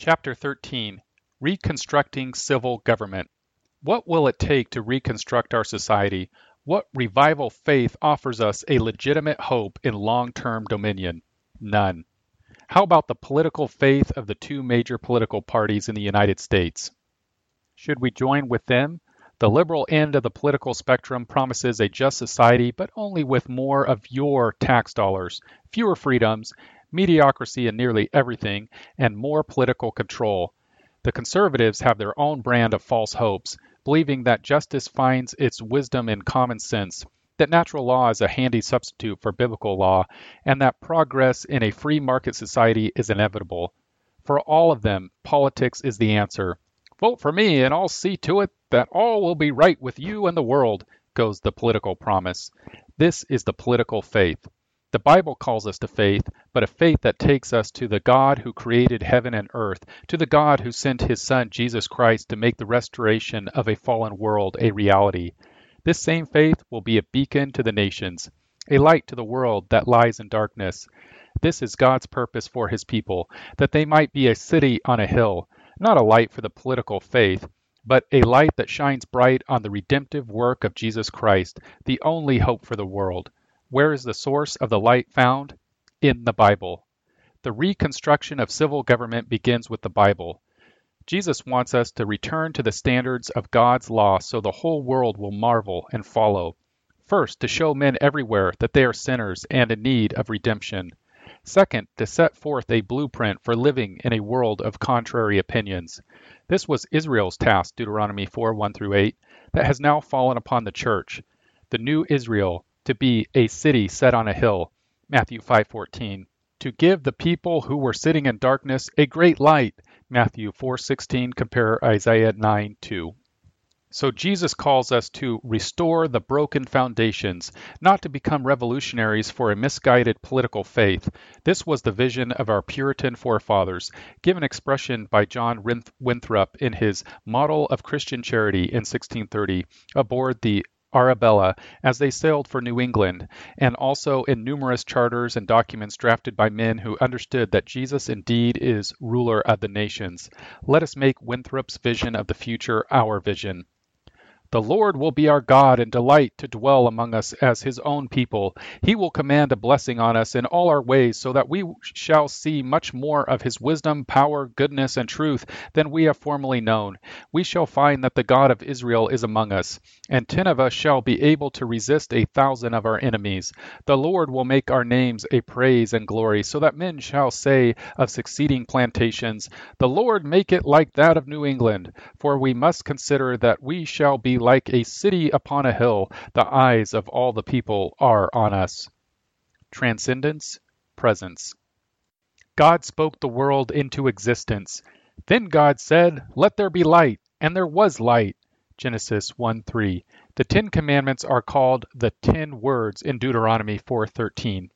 Chapter 13 Reconstructing Civil Government. What will it take to reconstruct our society? What revival faith offers us a legitimate hope in long term dominion? None. How about the political faith of the two major political parties in the United States? Should we join with them? The liberal end of the political spectrum promises a just society, but only with more of your tax dollars, fewer freedoms, mediocrity in nearly everything, and more political control. The conservatives have their own brand of false hopes, believing that justice finds its wisdom in common sense, that natural law is a handy substitute for biblical law, and that progress in a free market society is inevitable. For all of them, politics is the answer. Vote for me, and I'll see to it that all will be right with you and the world, goes the political promise. This is the political faith. The Bible calls us to faith, but a faith that takes us to the God who created heaven and earth, to the God who sent his Son Jesus Christ to make the restoration of a fallen world a reality. This same faith will be a beacon to the nations, a light to the world that lies in darkness. This is God's purpose for his people, that they might be a city on a hill, not a light for the political faith, but a light that shines bright on the redemptive work of Jesus Christ, the only hope for the world. Where is the source of the light found? In the Bible. The reconstruction of civil government begins with the Bible. Jesus wants us to return to the standards of God's law so the whole world will marvel and follow. First, to show men everywhere that they are sinners and in need of redemption. Second, to set forth a blueprint for living in a world of contrary opinions. This was Israel's task, Deuteronomy 4 1 through 8, that has now fallen upon the church. The new Israel, to be a city set on a hill. Matthew 5:14. To give the people who were sitting in darkness a great light. Matthew 4:16 compare Isaiah 9:2. So Jesus calls us to restore the broken foundations, not to become revolutionaries for a misguided political faith. This was the vision of our Puritan forefathers, given expression by John Winthrop in his Model of Christian Charity in 1630 aboard the Arabella as they sailed for New England, and also in numerous charters and documents drafted by men who understood that Jesus indeed is ruler of the nations. Let us make Winthrop's vision of the future our vision. The Lord will be our God and delight to dwell among us as his own people. He will command a blessing on us in all our ways, so that we shall see much more of his wisdom, power, goodness, and truth than we have formerly known. We shall find that the God of Israel is among us, and ten of us shall be able to resist a thousand of our enemies. The Lord will make our names a praise and glory, so that men shall say of succeeding plantations, The Lord make it like that of New England. For we must consider that we shall be like a city upon a hill, the eyes of all the people are on us. Transcendence, Presence. God spoke the world into existence. Then God said, Let there be light, and there was light. Genesis 1 3. The Ten Commandments are called the Ten Words in Deuteronomy 4:13.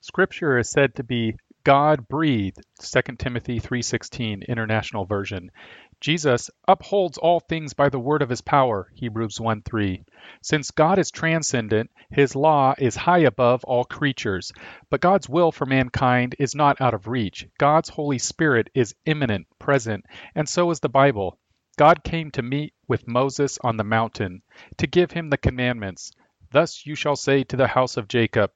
Scripture is said to be God breathed, 2 Timothy 3:16 International Version. Jesus upholds all things by the word of his power, Hebrews 1:3. Since God is transcendent, his law is high above all creatures, but God's will for mankind is not out of reach. God's Holy Spirit is immanent, present, and so is the Bible. God came to meet with Moses on the mountain, to give him the commandments. Thus you shall say to the house of Jacob,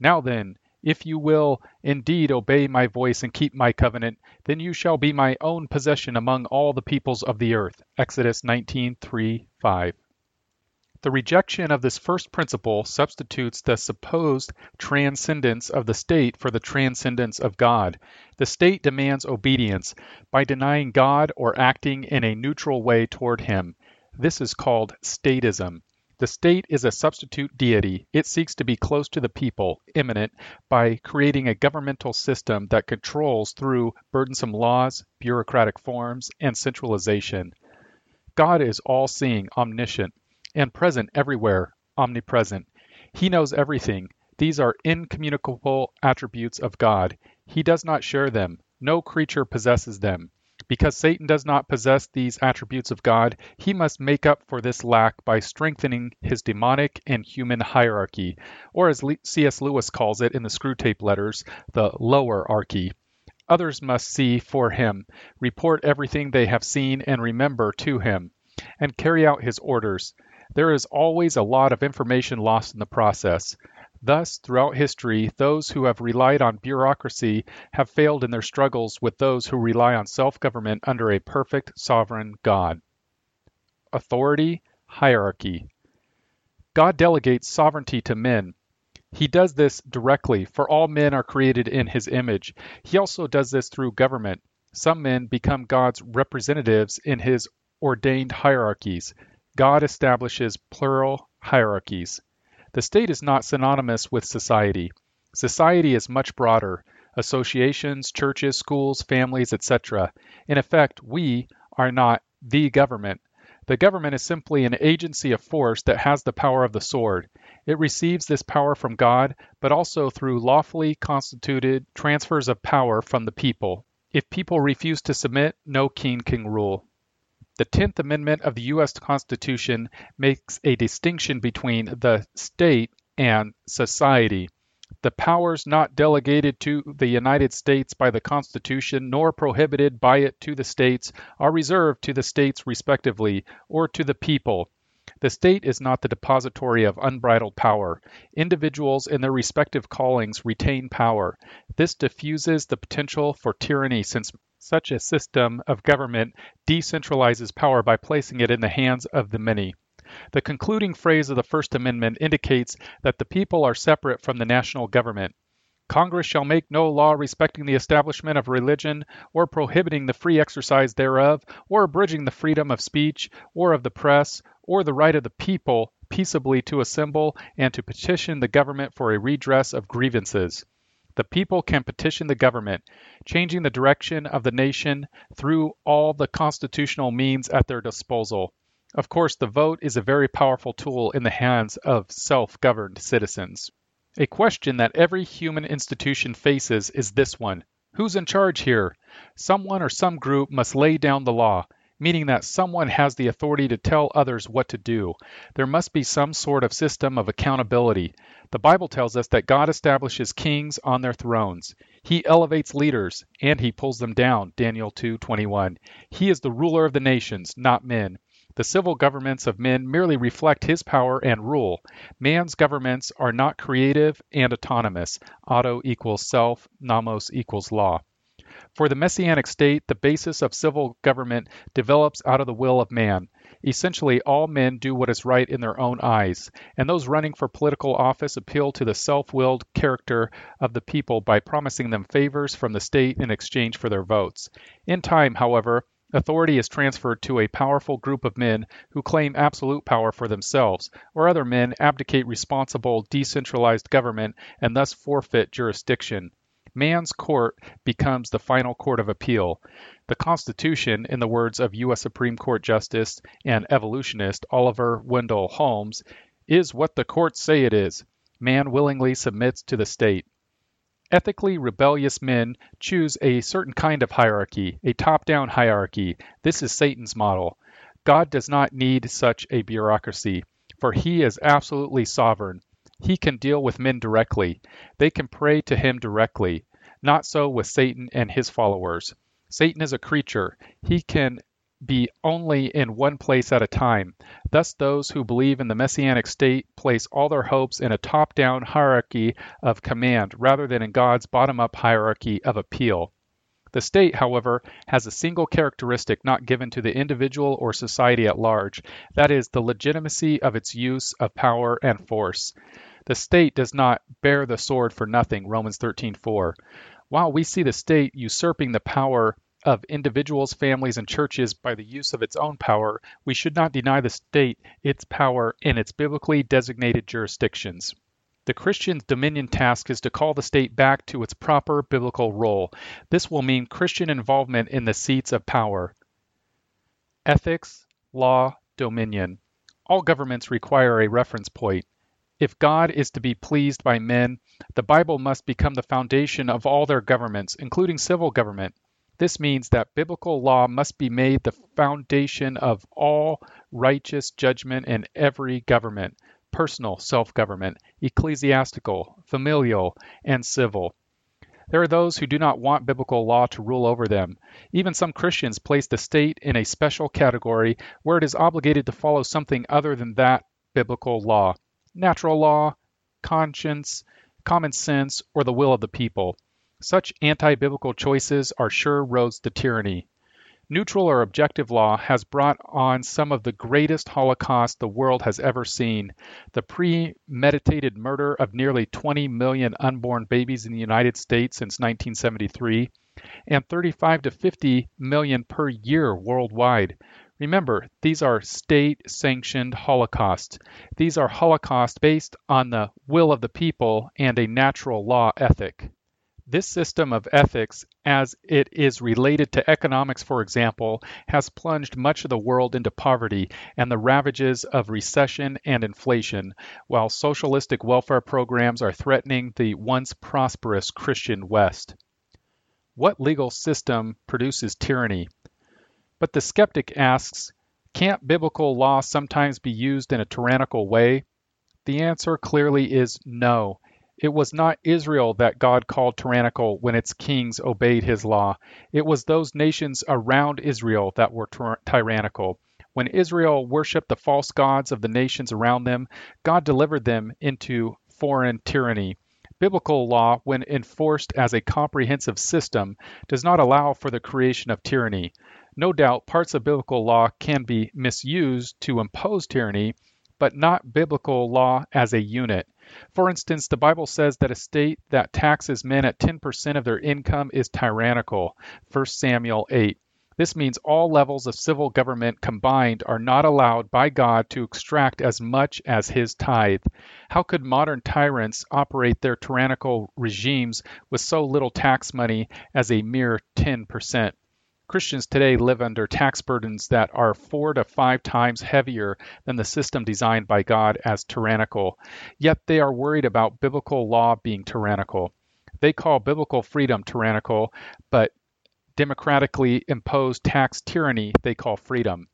Now then, if you will indeed obey my voice and keep my covenant, then you shall be my own possession among all the peoples of the earth. Exodus 19:3, 5. The rejection of this first principle substitutes the supposed transcendence of the state for the transcendence of God. The state demands obedience by denying God or acting in a neutral way toward him. This is called statism. The state is a substitute deity. It seeks to be close to the people, immanent, by creating a governmental system that controls through burdensome laws, bureaucratic forms, and centralization. God is all seeing, omniscient, and present everywhere, omnipresent. He knows everything. These are incommunicable attributes of God. He does not share them. No creature possesses them. Because Satan does not possess these attributes of God, he must make up for this lack by strengthening his demonic and human hierarchy, or as C.S. Lewis calls it in the Screwtape Letters, the Lowerarchy. Others must see for him, report everything they have seen and remember to him, and carry out his orders. There is always a lot of information lost in the process. Thus, throughout history, those who have relied on bureaucracy have failed in their struggles with those who rely on self government under a perfect sovereign God. Authority, hierarchy. God delegates sovereignty to men. He does this directly, for all men are created in his image. He also does this through government. Some men become God's representatives in his ordained hierarchies. God establishes plural hierarchies. The state is not synonymous with society. Society is much broader associations, churches, schools, families, etc. In effect, we are not the government. The government is simply an agency of force that has the power of the sword. It receives this power from God, but also through lawfully constituted transfers of power from the people. If people refuse to submit, no king can rule. The 10th Amendment of the U.S. Constitution makes a distinction between the state and society. The powers not delegated to the United States by the Constitution nor prohibited by it to the states are reserved to the states respectively, or to the people. The state is not the depository of unbridled power. Individuals in their respective callings retain power. This diffuses the potential for tyranny since such a system of government decentralizes power by placing it in the hands of the many. The concluding phrase of the First Amendment indicates that the people are separate from the national government. Congress shall make no law respecting the establishment of religion, or prohibiting the free exercise thereof, or abridging the freedom of speech, or of the press, or the right of the people peaceably to assemble and to petition the government for a redress of grievances. The people can petition the government, changing the direction of the nation through all the constitutional means at their disposal. Of course, the vote is a very powerful tool in the hands of self governed citizens. A question that every human institution faces is this one Who's in charge here? Someone or some group must lay down the law, meaning that someone has the authority to tell others what to do. There must be some sort of system of accountability. The Bible tells us that God establishes kings on their thrones. He elevates leaders and he pulls them down. Daniel 2:21. He is the ruler of the nations, not men. The civil governments of men merely reflect his power and rule. Man's governments are not creative and autonomous. Auto equals self, nomos equals law. For the Messianic state, the basis of civil government develops out of the will of man. Essentially, all men do what is right in their own eyes, and those running for political office appeal to the self willed character of the people by promising them favors from the state in exchange for their votes. In time, however, Authority is transferred to a powerful group of men who claim absolute power for themselves, or other men abdicate responsible, decentralized government and thus forfeit jurisdiction. Man's court becomes the final court of appeal. The Constitution, in the words of U.S. Supreme Court Justice and evolutionist Oliver Wendell Holmes, is what the courts say it is. Man willingly submits to the state. Ethically rebellious men choose a certain kind of hierarchy, a top down hierarchy. This is Satan's model. God does not need such a bureaucracy, for he is absolutely sovereign. He can deal with men directly. They can pray to him directly. Not so with Satan and his followers. Satan is a creature. He can be only in one place at a time. Thus, those who believe in the messianic state place all their hopes in a top down hierarchy of command rather than in God's bottom up hierarchy of appeal. The state, however, has a single characteristic not given to the individual or society at large that is, the legitimacy of its use of power and force. The state does not bear the sword for nothing, Romans 13:4. While we see the state usurping the power of individuals, families, and churches by the use of its own power, we should not deny the state its power in its biblically designated jurisdictions. The Christian's dominion task is to call the state back to its proper biblical role. This will mean Christian involvement in the seats of power. Ethics, law, dominion. All governments require a reference point. If God is to be pleased by men, the Bible must become the foundation of all their governments, including civil government. This means that biblical law must be made the foundation of all righteous judgment in every government personal self government, ecclesiastical, familial, and civil. There are those who do not want biblical law to rule over them. Even some Christians place the state in a special category where it is obligated to follow something other than that biblical law natural law, conscience, common sense, or the will of the people. Such anti biblical choices are sure roads to tyranny. Neutral or objective law has brought on some of the greatest Holocaust the world has ever seen. The premeditated murder of nearly 20 million unborn babies in the United States since 1973, and 35 to 50 million per year worldwide. Remember, these are state sanctioned holocausts. These are holocausts based on the will of the people and a natural law ethic. This system of ethics, as it is related to economics, for example, has plunged much of the world into poverty and the ravages of recession and inflation, while socialistic welfare programs are threatening the once prosperous Christian West. What legal system produces tyranny? But the skeptic asks, can't biblical law sometimes be used in a tyrannical way? The answer clearly is no. It was not Israel that God called tyrannical when its kings obeyed his law. It was those nations around Israel that were tyrannical. When Israel worshiped the false gods of the nations around them, God delivered them into foreign tyranny. Biblical law, when enforced as a comprehensive system, does not allow for the creation of tyranny. No doubt parts of biblical law can be misused to impose tyranny, but not biblical law as a unit. For instance, the Bible says that a state that taxes men at 10% of their income is tyrannical. 1 Samuel 8. This means all levels of civil government combined are not allowed by God to extract as much as his tithe. How could modern tyrants operate their tyrannical regimes with so little tax money as a mere 10%? Christians today live under tax burdens that are four to five times heavier than the system designed by God as tyrannical, yet they are worried about biblical law being tyrannical. They call biblical freedom tyrannical, but democratically imposed tax tyranny they call freedom.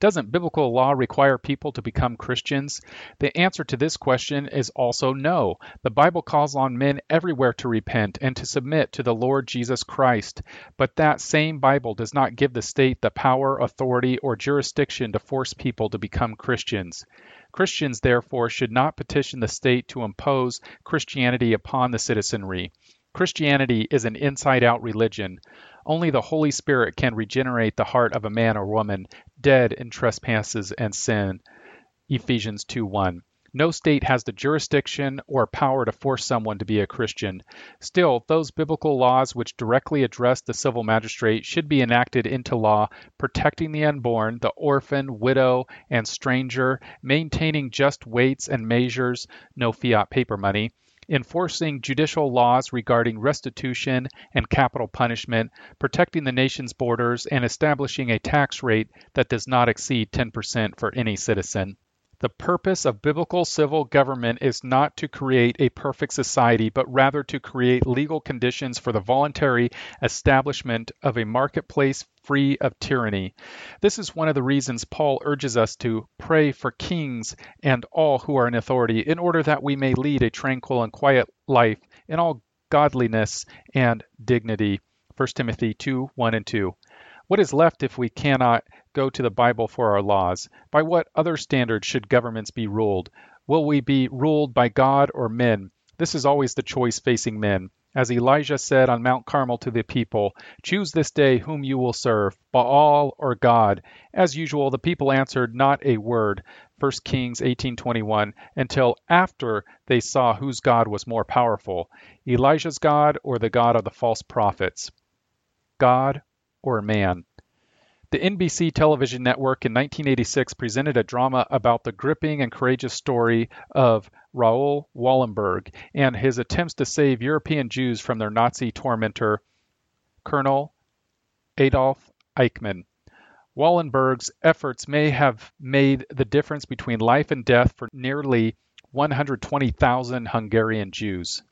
Doesn't biblical law require people to become Christians? The answer to this question is also no. The Bible calls on men everywhere to repent and to submit to the Lord Jesus Christ. But that same Bible does not give the state the power, authority, or jurisdiction to force people to become Christians. Christians, therefore, should not petition the state to impose Christianity upon the citizenry. Christianity is an inside out religion. Only the Holy Spirit can regenerate the heart of a man or woman dead in trespasses and sin. Ephesians 2:1. No state has the jurisdiction or power to force someone to be a Christian. Still, those biblical laws which directly address the civil magistrate should be enacted into law, protecting the unborn, the orphan, widow, and stranger, maintaining just weights and measures, no fiat paper money, enforcing judicial laws regarding restitution and capital punishment, protecting the nation's borders, and establishing a tax rate that does not exceed 10% for any citizen. The purpose of biblical civil government is not to create a perfect society, but rather to create legal conditions for the voluntary establishment of a marketplace free of tyranny. This is one of the reasons Paul urges us to pray for kings and all who are in authority, in order that we may lead a tranquil and quiet life in all godliness and dignity. 1 Timothy 2 1 and 2. What is left if we cannot go to the Bible for our laws? By what other standards should governments be ruled? Will we be ruled by God or men? This is always the choice facing men. As Elijah said on Mount Carmel to the people, Choose this day whom you will serve, Baal or God. As usual, the people answered not a word. 1 Kings 18:21 until after they saw whose God was more powerful, Elijah's God or the God of the false prophets. God or man. The NBC television network in 1986 presented a drama about the gripping and courageous story of Raoul Wallenberg and his attempts to save European Jews from their Nazi tormentor, Colonel Adolf Eichmann. Wallenberg's efforts may have made the difference between life and death for nearly 120,000 Hungarian Jews.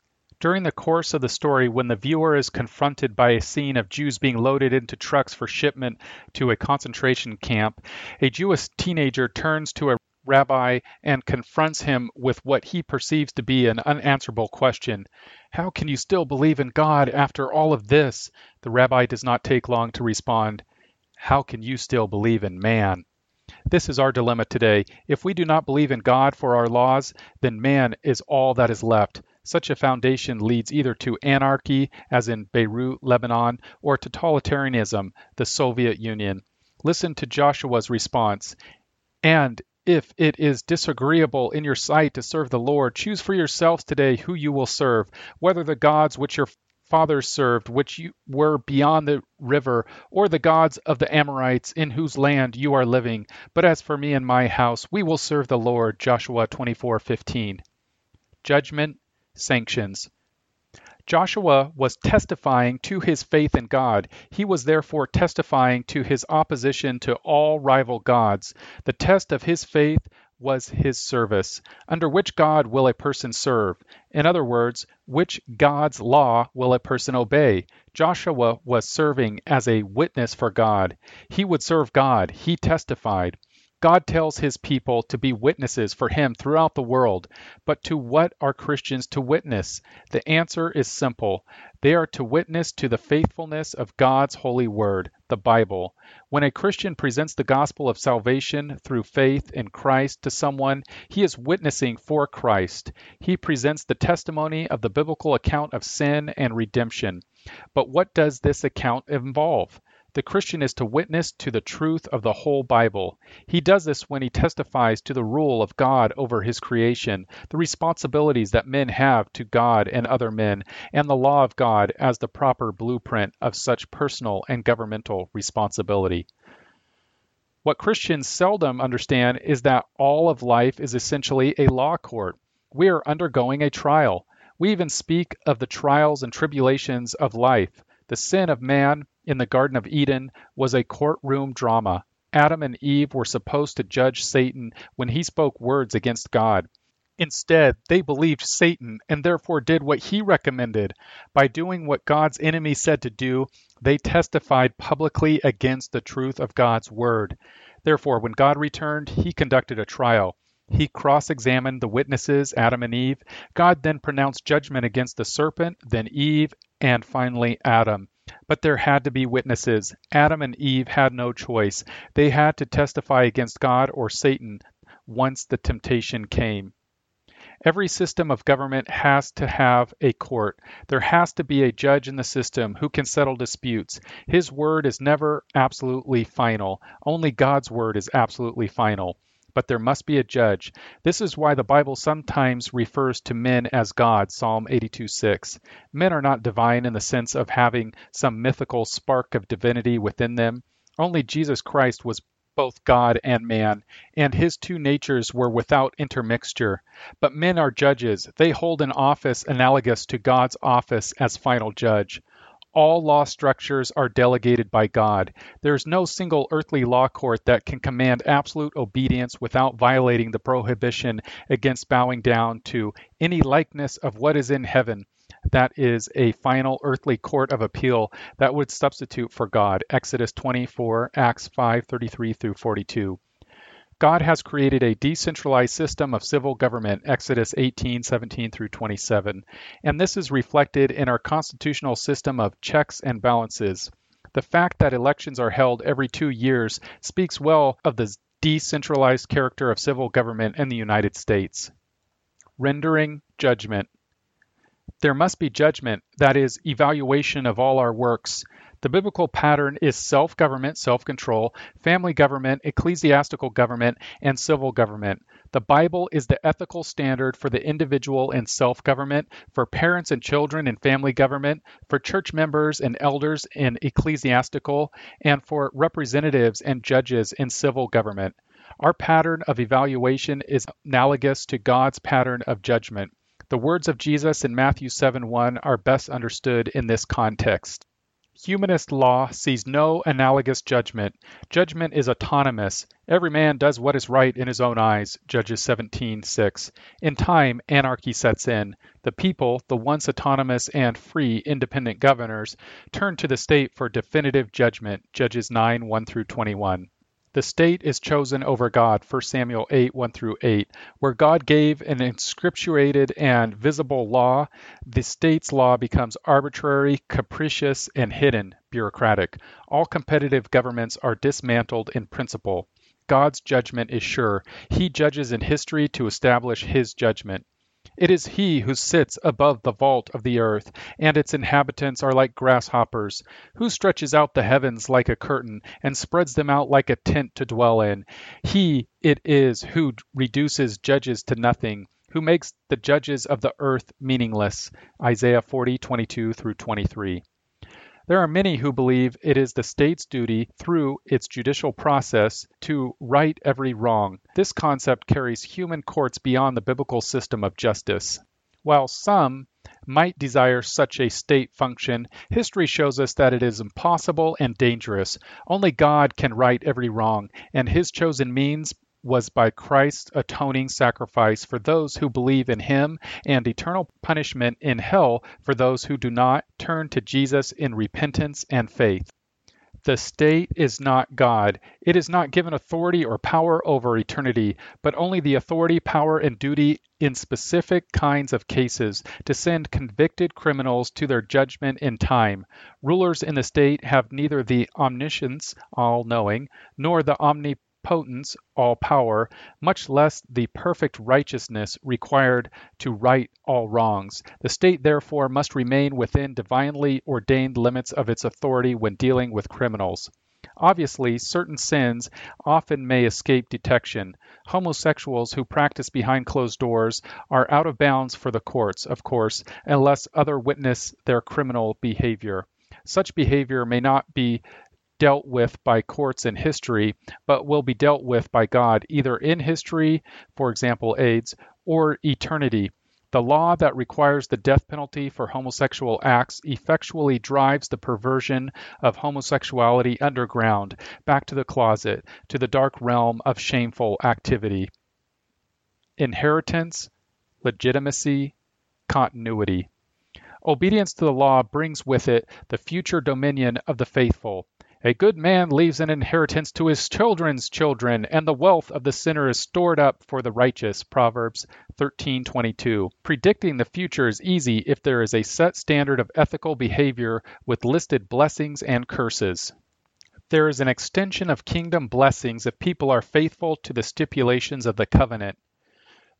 During the course of the story, when the viewer is confronted by a scene of Jews being loaded into trucks for shipment to a concentration camp, a Jewish teenager turns to a rabbi and confronts him with what he perceives to be an unanswerable question How can you still believe in God after all of this? The rabbi does not take long to respond How can you still believe in man? This is our dilemma today. If we do not believe in God for our laws, then man is all that is left. Such a foundation leads either to anarchy, as in Beirut, Lebanon, or totalitarianism, the Soviet Union. Listen to Joshua's response. And if it is disagreeable in your sight to serve the Lord, choose for yourselves today who you will serve, whether the gods which your fathers served, which you were beyond the river, or the gods of the Amorites in whose land you are living. But as for me and my house, we will serve the Lord. Joshua 24:15. Judgment, sanctions. Joshua was testifying to his faith in God. He was therefore testifying to his opposition to all rival gods. The test of his faith was his service. Under which God will a person serve? In other words, which God's law will a person obey? Joshua was serving as a witness for God. He would serve God, he testified. God tells his people to be witnesses for him throughout the world. But to what are Christians to witness? The answer is simple. They are to witness to the faithfulness of God's holy word, the Bible. When a Christian presents the gospel of salvation through faith in Christ to someone, he is witnessing for Christ. He presents the testimony of the biblical account of sin and redemption. But what does this account involve? The Christian is to witness to the truth of the whole Bible. He does this when he testifies to the rule of God over his creation, the responsibilities that men have to God and other men, and the law of God as the proper blueprint of such personal and governmental responsibility. What Christians seldom understand is that all of life is essentially a law court. We are undergoing a trial. We even speak of the trials and tribulations of life. The sin of man in the Garden of Eden was a courtroom drama. Adam and Eve were supposed to judge Satan when he spoke words against God. Instead, they believed Satan and therefore did what he recommended. By doing what God's enemy said to do, they testified publicly against the truth of God's word. Therefore, when God returned, he conducted a trial. He cross examined the witnesses, Adam and Eve. God then pronounced judgment against the serpent, then Eve, and finally Adam. But there had to be witnesses. Adam and Eve had no choice. They had to testify against God or Satan once the temptation came. Every system of government has to have a court. There has to be a judge in the system who can settle disputes. His word is never absolutely final. Only God's word is absolutely final but there must be a judge. This is why the Bible sometimes refers to men as God, Psalm 82:6. Men are not divine in the sense of having some mythical spark of divinity within them. Only Jesus Christ was both God and man, and his two natures were without intermixture. But men are judges. They hold an office analogous to God's office as final judge. All law structures are delegated by God. There is no single earthly law court that can command absolute obedience without violating the prohibition against bowing down to any likeness of what is in heaven. That is a final earthly court of appeal that would substitute for God. Exodus 24, Acts 5:33 through 42. God has created a decentralized system of civil government, Exodus 18, 17 through 27, and this is reflected in our constitutional system of checks and balances. The fact that elections are held every two years speaks well of the decentralized character of civil government in the United States. Rendering judgment. There must be judgment, that is, evaluation of all our works. The biblical pattern is self government, self control, family government, ecclesiastical government, and civil government. The Bible is the ethical standard for the individual in self government, for parents and children in family government, for church members and elders in ecclesiastical, and for representatives and judges in civil government. Our pattern of evaluation is analogous to God's pattern of judgment. The words of Jesus in Matthew 7 1 are best understood in this context. Humanist law sees no analogous judgment. Judgment is autonomous. Every man does what is right in his own eyes. Judges 17:6. In time, anarchy sets in. The people, the once autonomous and free independent governors, turn to the state for definitive judgment. Judges 9:1 through 21. The state is chosen over God, 1 Samuel 8 1 through 8. Where God gave an inscripturated and visible law, the state's law becomes arbitrary, capricious, and hidden, bureaucratic. All competitive governments are dismantled in principle. God's judgment is sure. He judges in history to establish his judgment. It is he who sits above the vault of the earth, and its inhabitants are like grasshoppers, who stretches out the heavens like a curtain, and spreads them out like a tent to dwell in. He it is who reduces judges to nothing, who makes the judges of the earth meaningless. Isaiah 40:22 through 23. There are many who believe it is the state's duty, through its judicial process, to right every wrong. This concept carries human courts beyond the biblical system of justice. While some might desire such a state function, history shows us that it is impossible and dangerous. Only God can right every wrong, and his chosen means was by Christ's atoning sacrifice for those who believe in him and eternal punishment in hell for those who do not turn to Jesus in repentance and faith. The state is not God. It is not given authority or power over eternity, but only the authority, power, and duty in specific kinds of cases to send convicted criminals to their judgment in time. Rulers in the state have neither the omniscience, all knowing, nor the omnipotence potence, all power, much less the perfect righteousness required to right all wrongs. The state therefore must remain within divinely ordained limits of its authority when dealing with criminals. Obviously, certain sins often may escape detection. Homosexuals who practice behind closed doors are out of bounds for the courts, of course, unless other witness their criminal behavior. Such behavior may not be dealt with by courts in history, but will be dealt with by God either in history, for example, AIDS, or eternity. The law that requires the death penalty for homosexual acts effectually drives the perversion of homosexuality underground, back to the closet, to the dark realm of shameful activity. Inheritance, legitimacy, continuity. Obedience to the law brings with it the future dominion of the faithful. A good man leaves an inheritance to his children's children, and the wealth of the sinner is stored up for the righteous. Proverbs 13:22. Predicting the future is easy if there is a set standard of ethical behavior with listed blessings and curses. There is an extension of kingdom blessings if people are faithful to the stipulations of the covenant.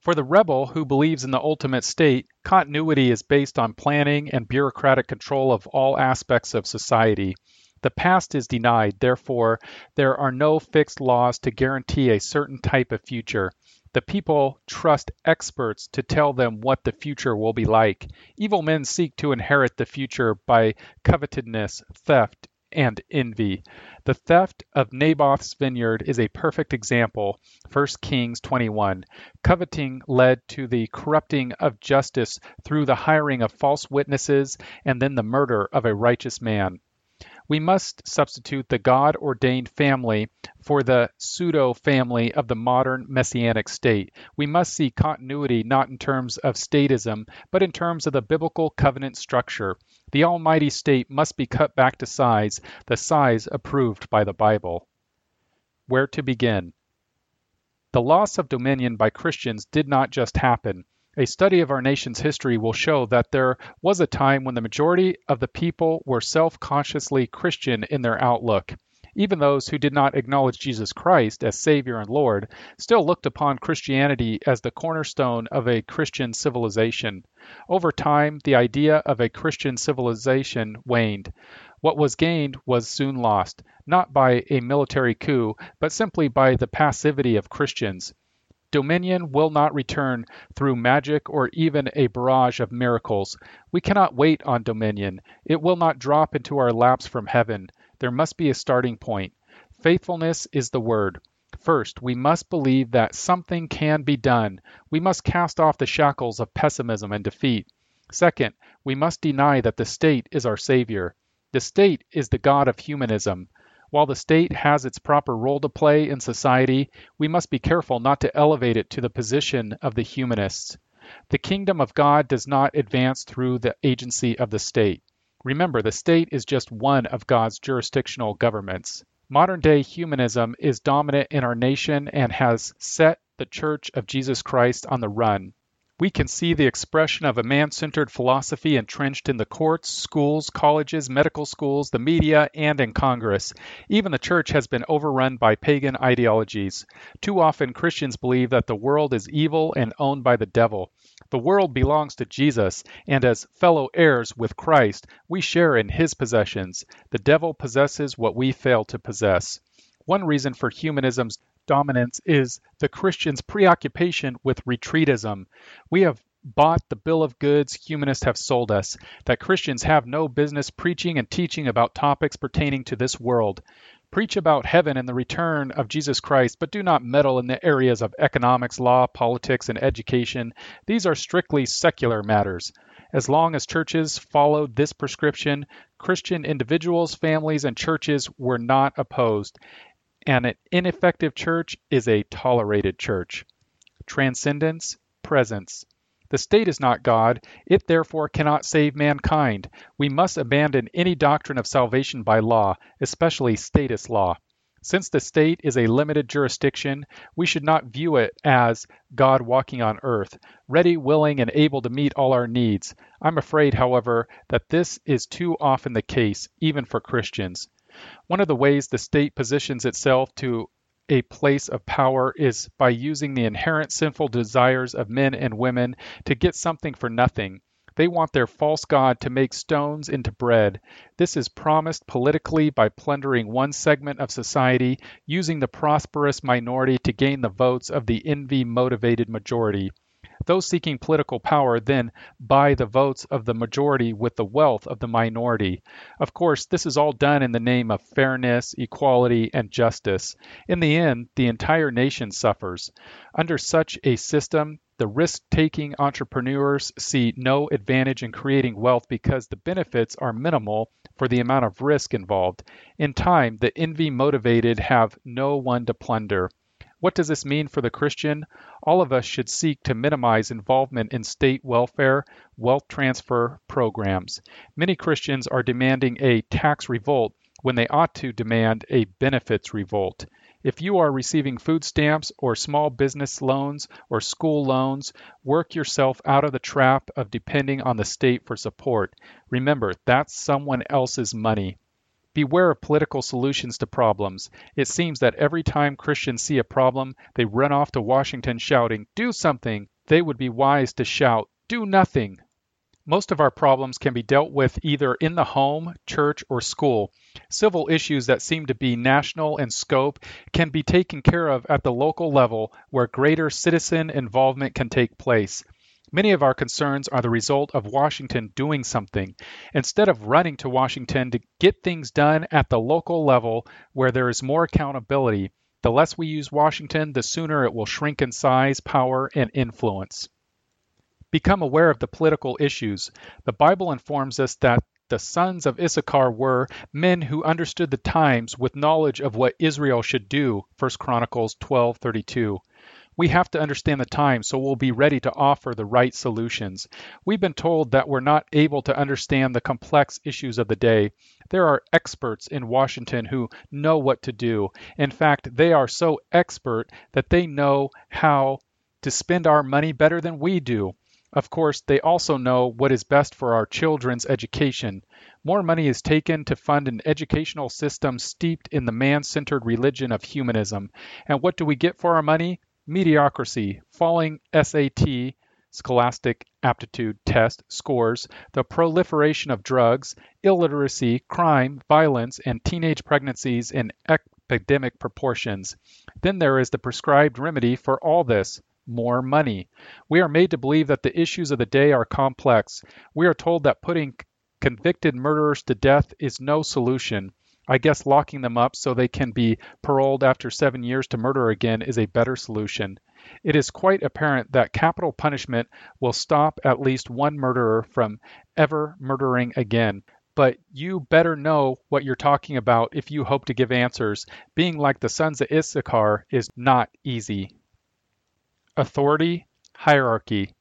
For the rebel who believes in the ultimate state, continuity is based on planning and bureaucratic control of all aspects of society. The past is denied, therefore, there are no fixed laws to guarantee a certain type of future. The people trust experts to tell them what the future will be like. Evil men seek to inherit the future by covetousness, theft, and envy. The theft of Naboth's vineyard is a perfect example. 1 Kings 21. Coveting led to the corrupting of justice through the hiring of false witnesses and then the murder of a righteous man we must substitute the God ordained family for the pseudo family of the modern messianic state. We must see continuity not in terms of statism, but in terms of the biblical covenant structure. The almighty state must be cut back to size, the size approved by the Bible. Where to begin? The loss of dominion by Christians did not just happen. A study of our nation's history will show that there was a time when the majority of the people were self consciously Christian in their outlook. Even those who did not acknowledge Jesus Christ as Savior and Lord still looked upon Christianity as the cornerstone of a Christian civilization. Over time, the idea of a Christian civilization waned. What was gained was soon lost, not by a military coup, but simply by the passivity of Christians. Dominion will not return through magic or even a barrage of miracles. We cannot wait on dominion. It will not drop into our laps from heaven. There must be a starting point. Faithfulness is the word. First, we must believe that something can be done. We must cast off the shackles of pessimism and defeat. Second, we must deny that the state is our savior. The state is the God of humanism. While the state has its proper role to play in society, we must be careful not to elevate it to the position of the humanists. The kingdom of God does not advance through the agency of the state. Remember, the state is just one of God's jurisdictional governments. Modern day humanism is dominant in our nation and has set the Church of Jesus Christ on the run. We can see the expression of a man centered philosophy entrenched in the courts, schools, colleges, medical schools, the media, and in Congress. Even the church has been overrun by pagan ideologies. Too often, Christians believe that the world is evil and owned by the devil. The world belongs to Jesus, and as fellow heirs with Christ, we share in his possessions. The devil possesses what we fail to possess. One reason for humanism's dominance is the Christian's preoccupation with retreatism. We have bought the bill of goods humanists have sold us that Christians have no business preaching and teaching about topics pertaining to this world. Preach about heaven and the return of Jesus Christ, but do not meddle in the areas of economics, law, politics, and education. These are strictly secular matters. As long as churches followed this prescription, Christian individuals, families, and churches were not opposed and an ineffective church is a tolerated church. Transcendence, presence. The state is not God, it therefore cannot save mankind. We must abandon any doctrine of salvation by law, especially statist law. Since the state is a limited jurisdiction, we should not view it as God walking on earth, ready, willing, and able to meet all our needs. I'm afraid, however, that this is too often the case, even for Christians. One of the ways the state positions itself to a place of power is by using the inherent sinful desires of men and women to get something for nothing. They want their false god to make stones into bread. This is promised politically by plundering one segment of society, using the prosperous minority to gain the votes of the envy motivated majority. Those seeking political power then buy the votes of the majority with the wealth of the minority. Of course, this is all done in the name of fairness, equality, and justice. In the end, the entire nation suffers. Under such a system, the risk taking entrepreneurs see no advantage in creating wealth because the benefits are minimal for the amount of risk involved. In time, the envy motivated have no one to plunder. What does this mean for the Christian? All of us should seek to minimize involvement in state welfare, wealth transfer programs. Many Christians are demanding a tax revolt when they ought to demand a benefits revolt. If you are receiving food stamps or small business loans or school loans, work yourself out of the trap of depending on the state for support. Remember, that's someone else's money. Beware of political solutions to problems. It seems that every time Christians see a problem, they run off to Washington shouting, Do something! They would be wise to shout, Do nothing! Most of our problems can be dealt with either in the home, church, or school. Civil issues that seem to be national in scope can be taken care of at the local level where greater citizen involvement can take place. Many of our concerns are the result of Washington doing something. Instead of running to Washington to get things done at the local level where there is more accountability, the less we use Washington, the sooner it will shrink in size, power, and influence. Become aware of the political issues. The Bible informs us that the sons of Issachar were men who understood the times with knowledge of what Israel should do. 1 Chronicles 12:32. We have to understand the time so we'll be ready to offer the right solutions. We've been told that we're not able to understand the complex issues of the day. There are experts in Washington who know what to do. In fact, they are so expert that they know how to spend our money better than we do. Of course, they also know what is best for our children's education. More money is taken to fund an educational system steeped in the man centered religion of humanism. And what do we get for our money? Mediocrity, falling SAT scholastic aptitude test scores, the proliferation of drugs, illiteracy, crime, violence, and teenage pregnancies in epidemic proportions. Then there is the prescribed remedy for all this more money. We are made to believe that the issues of the day are complex. We are told that putting convicted murderers to death is no solution. I guess locking them up so they can be paroled after seven years to murder again is a better solution. It is quite apparent that capital punishment will stop at least one murderer from ever murdering again. But you better know what you're talking about if you hope to give answers. Being like the sons of Issachar is not easy. Authority, hierarchy.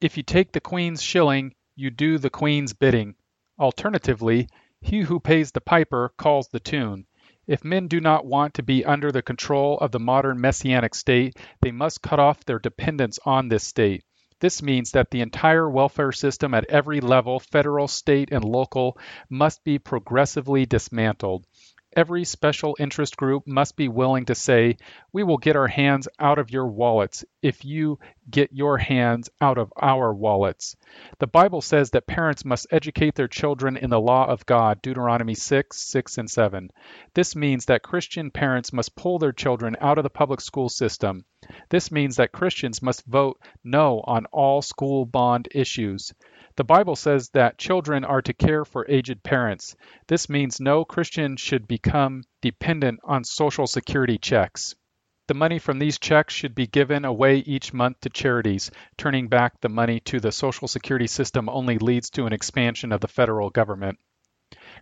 If you take the queen's shilling, you do the queen's bidding. Alternatively, he who pays the piper calls the tune. If men do not want to be under the control of the modern messianic state, they must cut off their dependence on this state. This means that the entire welfare system at every level, federal, state, and local, must be progressively dismantled every special interest group must be willing to say, we will get our hands out of your wallets if you get your hands out of our wallets. The Bible says that parents must educate their children in the law of God, Deuteronomy 6, 6, and 7. This means that Christian parents must pull their children out of the public school system. This means that Christians must vote no on all school bond issues. The Bible says that children are to care for aged parents. This means no Christian should become dependent on Social Security checks. The money from these checks should be given away each month to charities. Turning back the money to the Social Security system only leads to an expansion of the federal government.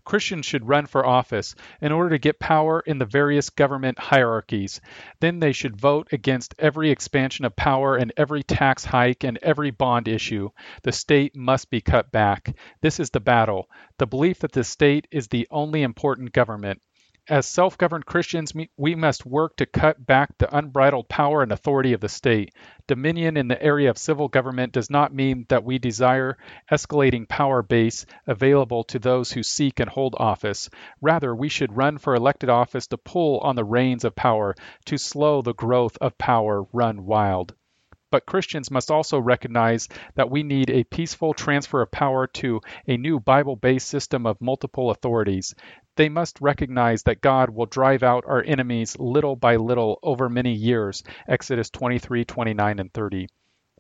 Christians should run for office in order to get power in the various government hierarchies. Then they should vote against every expansion of power and every tax hike and every bond issue. The state must be cut back. This is the battle the belief that the state is the only important government. As self governed Christians, we must work to cut back the unbridled power and authority of the state. Dominion in the area of civil government does not mean that we desire escalating power base available to those who seek and hold office. Rather, we should run for elected office to pull on the reins of power, to slow the growth of power run wild. But Christians must also recognize that we need a peaceful transfer of power to a new Bible based system of multiple authorities. They must recognize that God will drive out our enemies little by little over many years. Exodus 23, 29, and 30.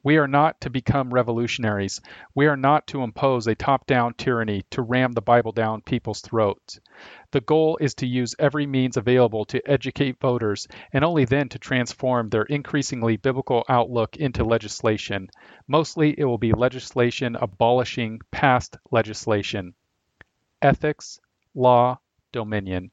We are not to become revolutionaries. We are not to impose a top down tyranny to ram the Bible down people's throats. The goal is to use every means available to educate voters and only then to transform their increasingly biblical outlook into legislation. Mostly it will be legislation abolishing past legislation. Ethics, law, dominion.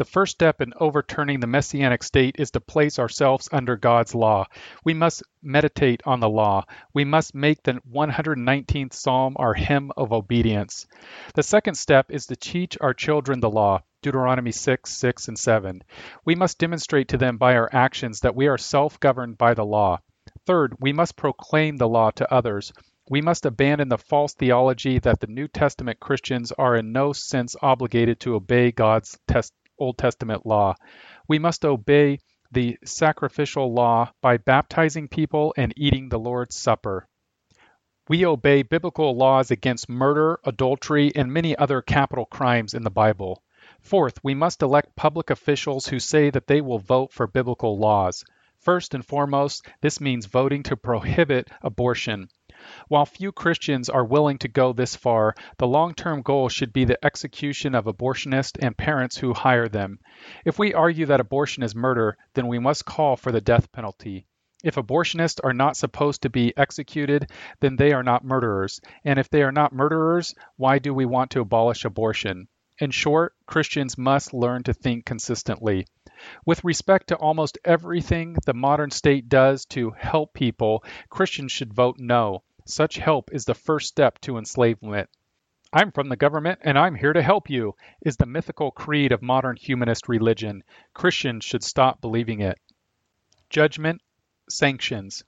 The first step in overturning the messianic state is to place ourselves under God's law. We must meditate on the law. We must make the 119th Psalm our hymn of obedience. The second step is to teach our children the law. Deuteronomy 6, 6, and 7. We must demonstrate to them by our actions that we are self governed by the law. Third, we must proclaim the law to others. We must abandon the false theology that the New Testament Christians are in no sense obligated to obey God's test- Old Testament law. We must obey the sacrificial law by baptizing people and eating the Lord's Supper. We obey biblical laws against murder, adultery, and many other capital crimes in the Bible. Fourth, we must elect public officials who say that they will vote for biblical laws. First and foremost, this means voting to prohibit abortion. While few Christians are willing to go this far, the long term goal should be the execution of abortionists and parents who hire them. If we argue that abortion is murder, then we must call for the death penalty. If abortionists are not supposed to be executed, then they are not murderers. And if they are not murderers, why do we want to abolish abortion? In short, Christians must learn to think consistently. With respect to almost everything the modern state does to help people, Christians should vote no. Such help is the first step to enslavement. I'm from the government and I'm here to help you, is the mythical creed of modern humanist religion. Christians should stop believing it. Judgment, sanctions.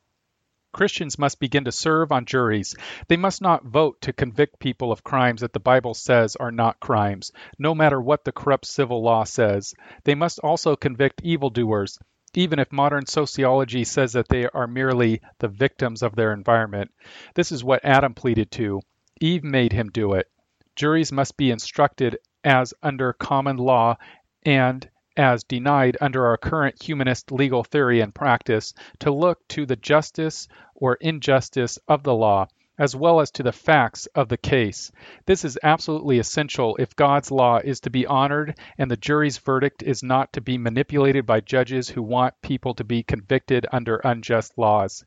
Christians must begin to serve on juries. They must not vote to convict people of crimes that the Bible says are not crimes, no matter what the corrupt civil law says. They must also convict evildoers, even if modern sociology says that they are merely the victims of their environment. This is what Adam pleaded to. Eve made him do it. Juries must be instructed as under common law and as denied under our current humanist legal theory and practice to look to the justice or injustice of the law as well as to the facts of the case. This is absolutely essential if God's law is to be honored and the jury's verdict is not to be manipulated by judges who want people to be convicted under unjust laws.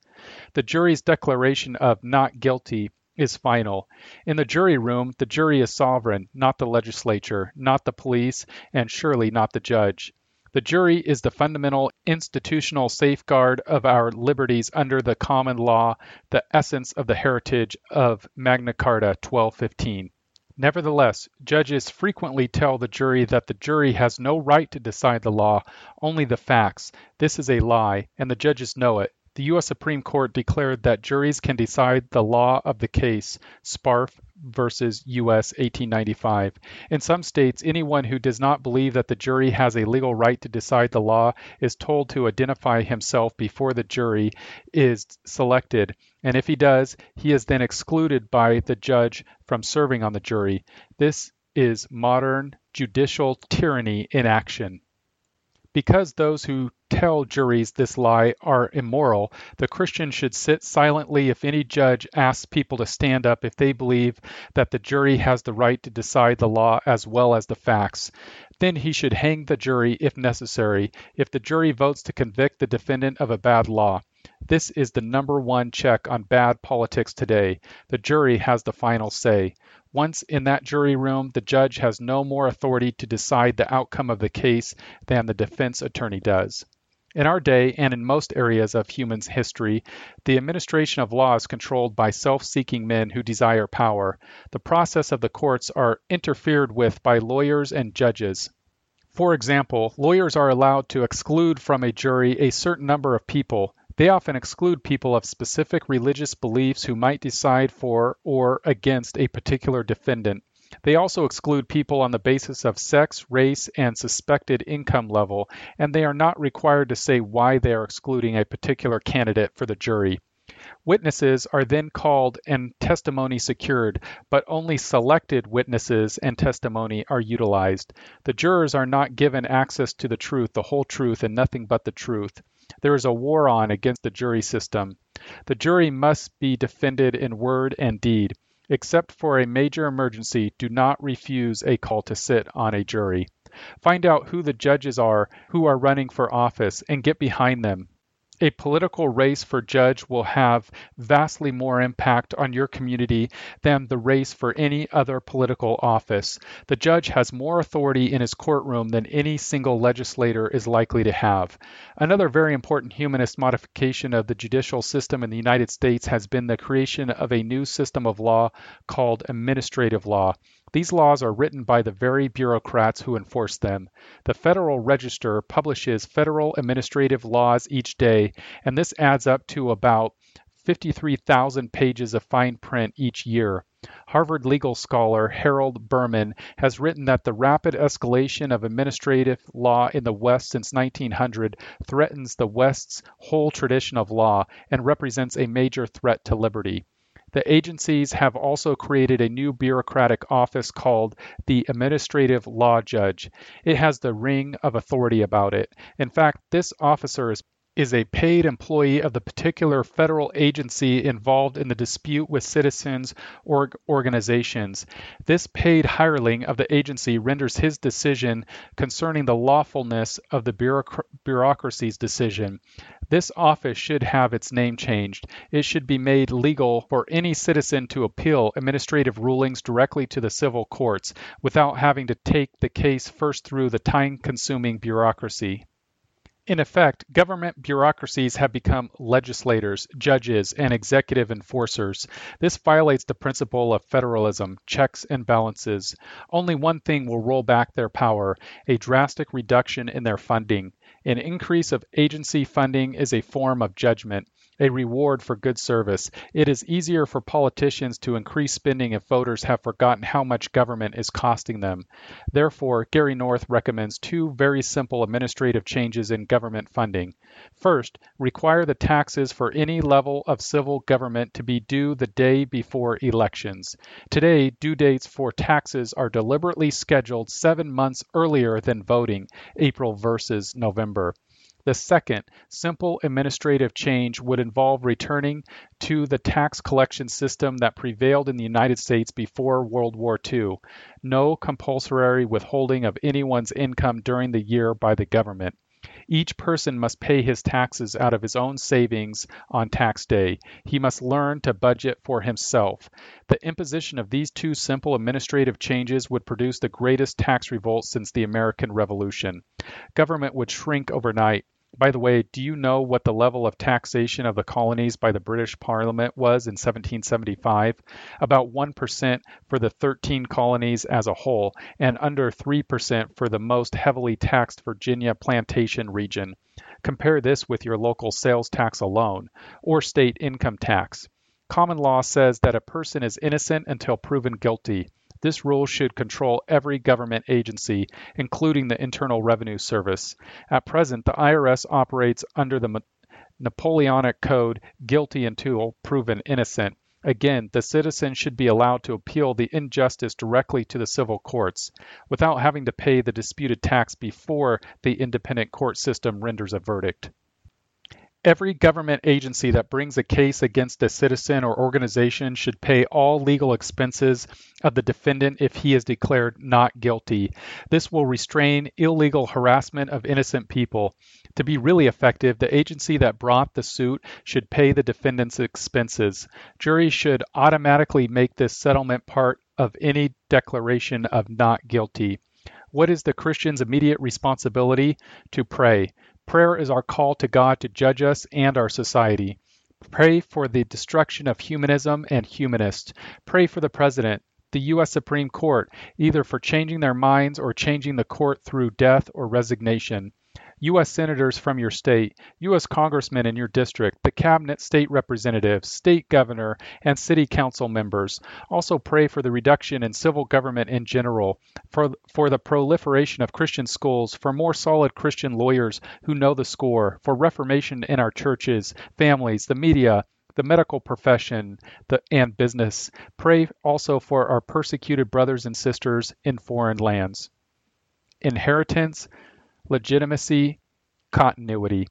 The jury's declaration of not guilty is final. In the jury room, the jury is sovereign, not the legislature, not the police, and surely not the judge. The jury is the fundamental institutional safeguard of our liberties under the common law, the essence of the heritage of Magna Carta 1215. Nevertheless, judges frequently tell the jury that the jury has no right to decide the law, only the facts. This is a lie, and the judges know it. The U.S. Supreme Court declared that juries can decide the law of the case, Sparf versus U.S. 1895. In some states, anyone who does not believe that the jury has a legal right to decide the law is told to identify himself before the jury is selected, and if he does, he is then excluded by the judge from serving on the jury. This is modern judicial tyranny in action. Because those who tell juries this lie are immoral, the Christian should sit silently if any judge asks people to stand up if they believe that the jury has the right to decide the law as well as the facts. Then he should hang the jury if necessary, if the jury votes to convict the defendant of a bad law. This is the number one check on bad politics today. The jury has the final say. Once in that jury room, the judge has no more authority to decide the outcome of the case than the defense attorney does. In our day and in most areas of human history, the administration of law is controlled by self-seeking men who desire power. The process of the courts are interfered with by lawyers and judges. For example, lawyers are allowed to exclude from a jury a certain number of people, they often exclude people of specific religious beliefs who might decide for or against a particular defendant. They also exclude people on the basis of sex, race, and suspected income level, and they are not required to say why they are excluding a particular candidate for the jury. Witnesses are then called and testimony secured, but only selected witnesses and testimony are utilized. The jurors are not given access to the truth, the whole truth, and nothing but the truth. There is a war on against the jury system. The jury must be defended in word and deed. Except for a major emergency, do not refuse a call to sit on a jury. Find out who the judges are who are running for office and get behind them. A political race for judge will have vastly more impact on your community than the race for any other political office. The judge has more authority in his courtroom than any single legislator is likely to have. Another very important humanist modification of the judicial system in the United States has been the creation of a new system of law called administrative law. These laws are written by the very bureaucrats who enforce them. The Federal Register publishes federal administrative laws each day, and this adds up to about 53,000 pages of fine print each year. Harvard legal scholar Harold Berman has written that the rapid escalation of administrative law in the West since 1900 threatens the West's whole tradition of law and represents a major threat to liberty. The agencies have also created a new bureaucratic office called the Administrative Law Judge. It has the ring of authority about it. In fact, this officer is is a paid employee of the particular federal agency involved in the dispute with citizens or organizations. This paid hireling of the agency renders his decision concerning the lawfulness of the bureauc- bureaucracy's decision. This office should have its name changed. It should be made legal for any citizen to appeal administrative rulings directly to the civil courts without having to take the case first through the time consuming bureaucracy. In effect, government bureaucracies have become legislators, judges, and executive enforcers. This violates the principle of federalism, checks and balances. Only one thing will roll back their power a drastic reduction in their funding. An increase of agency funding is a form of judgment a reward for good service. It is easier for politicians to increase spending if voters have forgotten how much government is costing them. Therefore, Gary North recommends two very simple administrative changes in government funding. First, require the taxes for any level of civil government to be due the day before elections. Today, due dates for taxes are deliberately scheduled seven months earlier than voting, April versus November. The second, simple administrative change would involve returning to the tax collection system that prevailed in the United States before World War II. No compulsory withholding of anyone's income during the year by the government. Each person must pay his taxes out of his own savings on tax day. He must learn to budget for himself. The imposition of these two simple administrative changes would produce the greatest tax revolt since the American Revolution. Government would shrink overnight. By the way, do you know what the level of taxation of the colonies by the British Parliament was in 1775? About 1% for the 13 colonies as a whole, and under 3% for the most heavily taxed Virginia plantation region. Compare this with your local sales tax alone, or state income tax. Common law says that a person is innocent until proven guilty. This rule should control every government agency, including the Internal Revenue Service. At present, the IRS operates under the Napoleonic Code, guilty until proven innocent. Again, the citizen should be allowed to appeal the injustice directly to the civil courts without having to pay the disputed tax before the independent court system renders a verdict. Every government agency that brings a case against a citizen or organization should pay all legal expenses of the defendant if he is declared not guilty. This will restrain illegal harassment of innocent people. To be really effective, the agency that brought the suit should pay the defendant's expenses. Juries should automatically make this settlement part of any declaration of not guilty. What is the Christian's immediate responsibility? To pray. Prayer is our call to God to judge us and our society. Pray for the destruction of humanism and humanists. Pray for the president, the U.S. Supreme Court, either for changing their minds or changing the court through death or resignation. U.S. senators from your state, U.S. congressmen in your district, the cabinet state representatives, state governor, and city council members. Also pray for the reduction in civil government in general, for, for the proliferation of Christian schools, for more solid Christian lawyers who know the score, for reformation in our churches, families, the media, the medical profession, the, and business. Pray also for our persecuted brothers and sisters in foreign lands. Inheritance, legitimacy, continuity.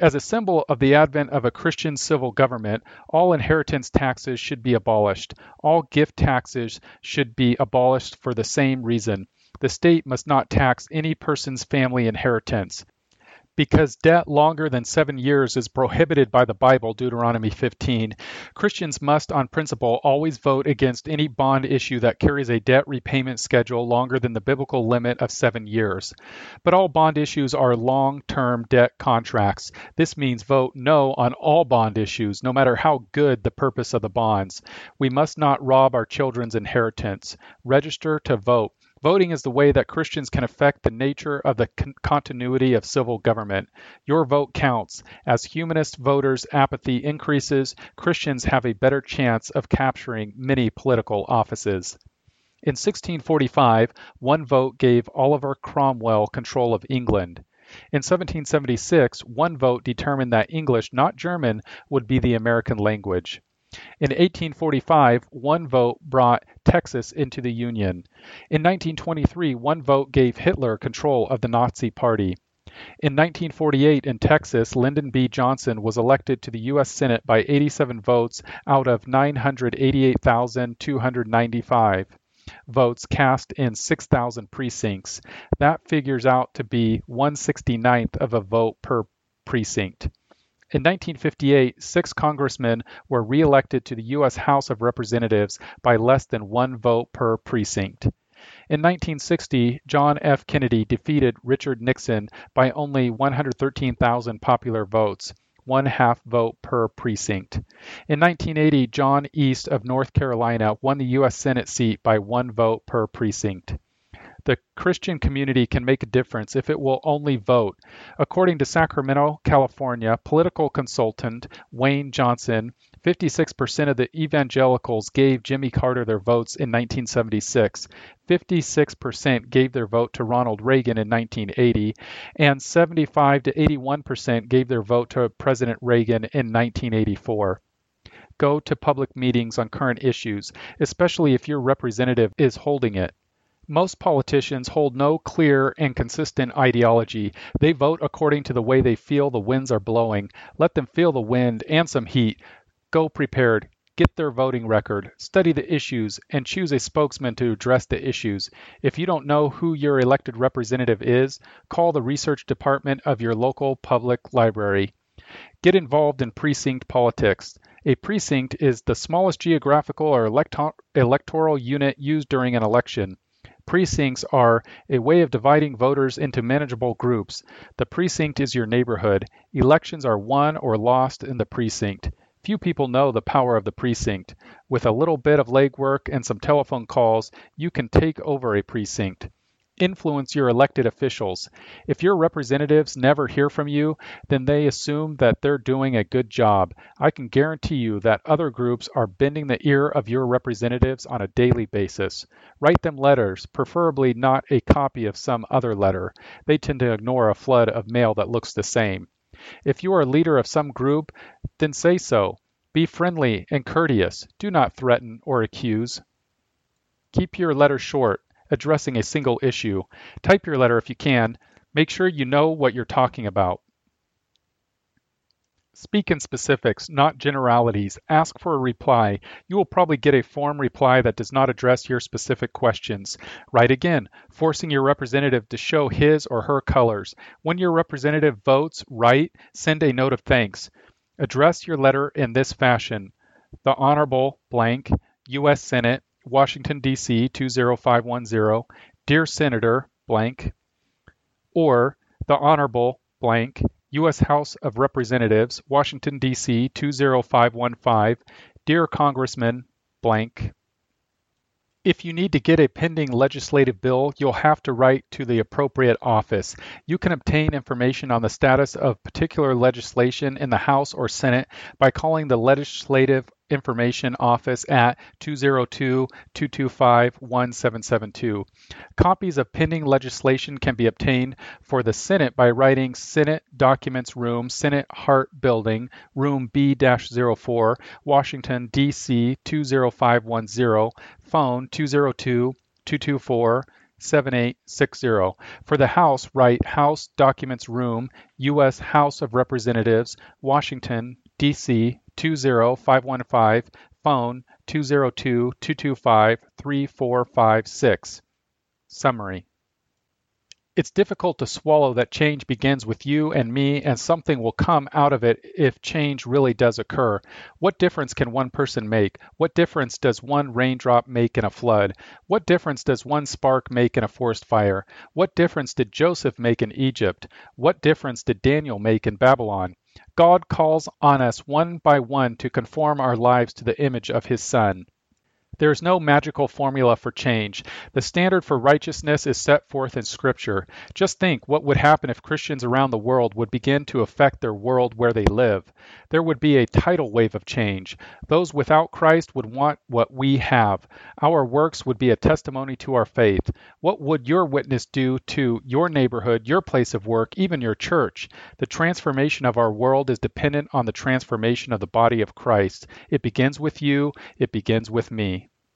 As a symbol of the advent of a Christian civil government, all inheritance taxes should be abolished. All gift taxes should be abolished for the same reason. The state must not tax any person's family inheritance because debt longer than seven years is prohibited by the Bible, Deuteronomy 15, Christians must, on principle, always vote against any bond issue that carries a debt repayment schedule longer than the biblical limit of seven years. But all bond issues are long term debt contracts. This means vote no on all bond issues, no matter how good the purpose of the bonds. We must not rob our children's inheritance. Register to vote. Voting is the way that Christians can affect the nature of the con- continuity of civil government. Your vote counts. As humanist voters' apathy increases, Christians have a better chance of capturing many political offices. In 1645, one vote gave Oliver Cromwell control of England. In 1776, one vote determined that English, not German, would be the American language. In 1845, one vote brought Texas into the Union. In 1923, one vote gave Hitler control of the Nazi Party. In 1948, in Texas, Lyndon B. Johnson was elected to the U.S. Senate by 87 votes out of 988,295 votes cast in 6,000 precincts. That figures out to be 169th of a vote per precinct. In 1958, six congressmen were reelected to the U.S. House of Representatives by less than one vote per precinct. In 1960, John F. Kennedy defeated Richard Nixon by only 113,000 popular votes, one half vote per precinct. In 1980, John East of North Carolina won the U.S. Senate seat by one vote per precinct. The Christian community can make a difference if it will only vote. According to Sacramento, California, political consultant Wayne Johnson, 56% of the evangelicals gave Jimmy Carter their votes in 1976, 56% gave their vote to Ronald Reagan in 1980, and 75 to 81% gave their vote to President Reagan in 1984 go to public meetings on current issues, especially if your representative is holding it. Most politicians hold no clear and consistent ideology. They vote according to the way they feel the winds are blowing. Let them feel the wind and some heat. Go prepared. Get their voting record, study the issues, and choose a spokesman to address the issues. If you don't know who your elected representative is, call the research department of your local public library. Get involved in precinct politics. A precinct is the smallest geographical or electoral unit used during an election. Precincts are a way of dividing voters into manageable groups. The precinct is your neighborhood. Elections are won or lost in the precinct. Few people know the power of the precinct. With a little bit of legwork and some telephone calls, you can take over a precinct influence your elected officials. If your representatives never hear from you, then they assume that they're doing a good job. I can guarantee you that other groups are bending the ear of your representatives on a daily basis. Write them letters, preferably not a copy of some other letter. They tend to ignore a flood of mail that looks the same. If you are a leader of some group, then say so. Be friendly and courteous. Do not threaten or accuse. Keep your letter short addressing a single issue. Type your letter if you can. Make sure you know what you're talking about. Speak in specifics, not generalities. Ask for a reply. You will probably get a form reply that does not address your specific questions. Write again, forcing your representative to show his or her colors. When your representative votes, write, send a note of thanks. Address your letter in this fashion. The Honorable blank, U.S. Senate, Washington, D.C. 20510, Dear Senator blank, or the Honorable blank, U.S. House of Representatives, Washington, D.C. 20515, Dear Congressman blank. If you need to get a pending legislative bill, you'll have to write to the appropriate office. You can obtain information on the status of particular legislation in the House or Senate by calling the Legislative Information Office at 202-225-1772. Copies of pending legislation can be obtained for the Senate by writing Senate Documents Room, Senate Hart Building, Room B-04, Washington, D.C. 20510, phone 202 224 7860. For the House, write House Documents Room, U.S. House of Representatives, Washington, D.C. 20515, phone 202 225 3456. Summary it's difficult to swallow that change begins with you and me, and something will come out of it if change really does occur. What difference can one person make? What difference does one raindrop make in a flood? What difference does one spark make in a forest fire? What difference did Joseph make in Egypt? What difference did Daniel make in Babylon? God calls on us one by one to conform our lives to the image of his Son. There is no magical formula for change. The standard for righteousness is set forth in Scripture. Just think what would happen if Christians around the world would begin to affect their world where they live. There would be a tidal wave of change. Those without Christ would want what we have. Our works would be a testimony to our faith. What would your witness do to your neighborhood, your place of work, even your church? The transformation of our world is dependent on the transformation of the body of Christ. It begins with you, it begins with me.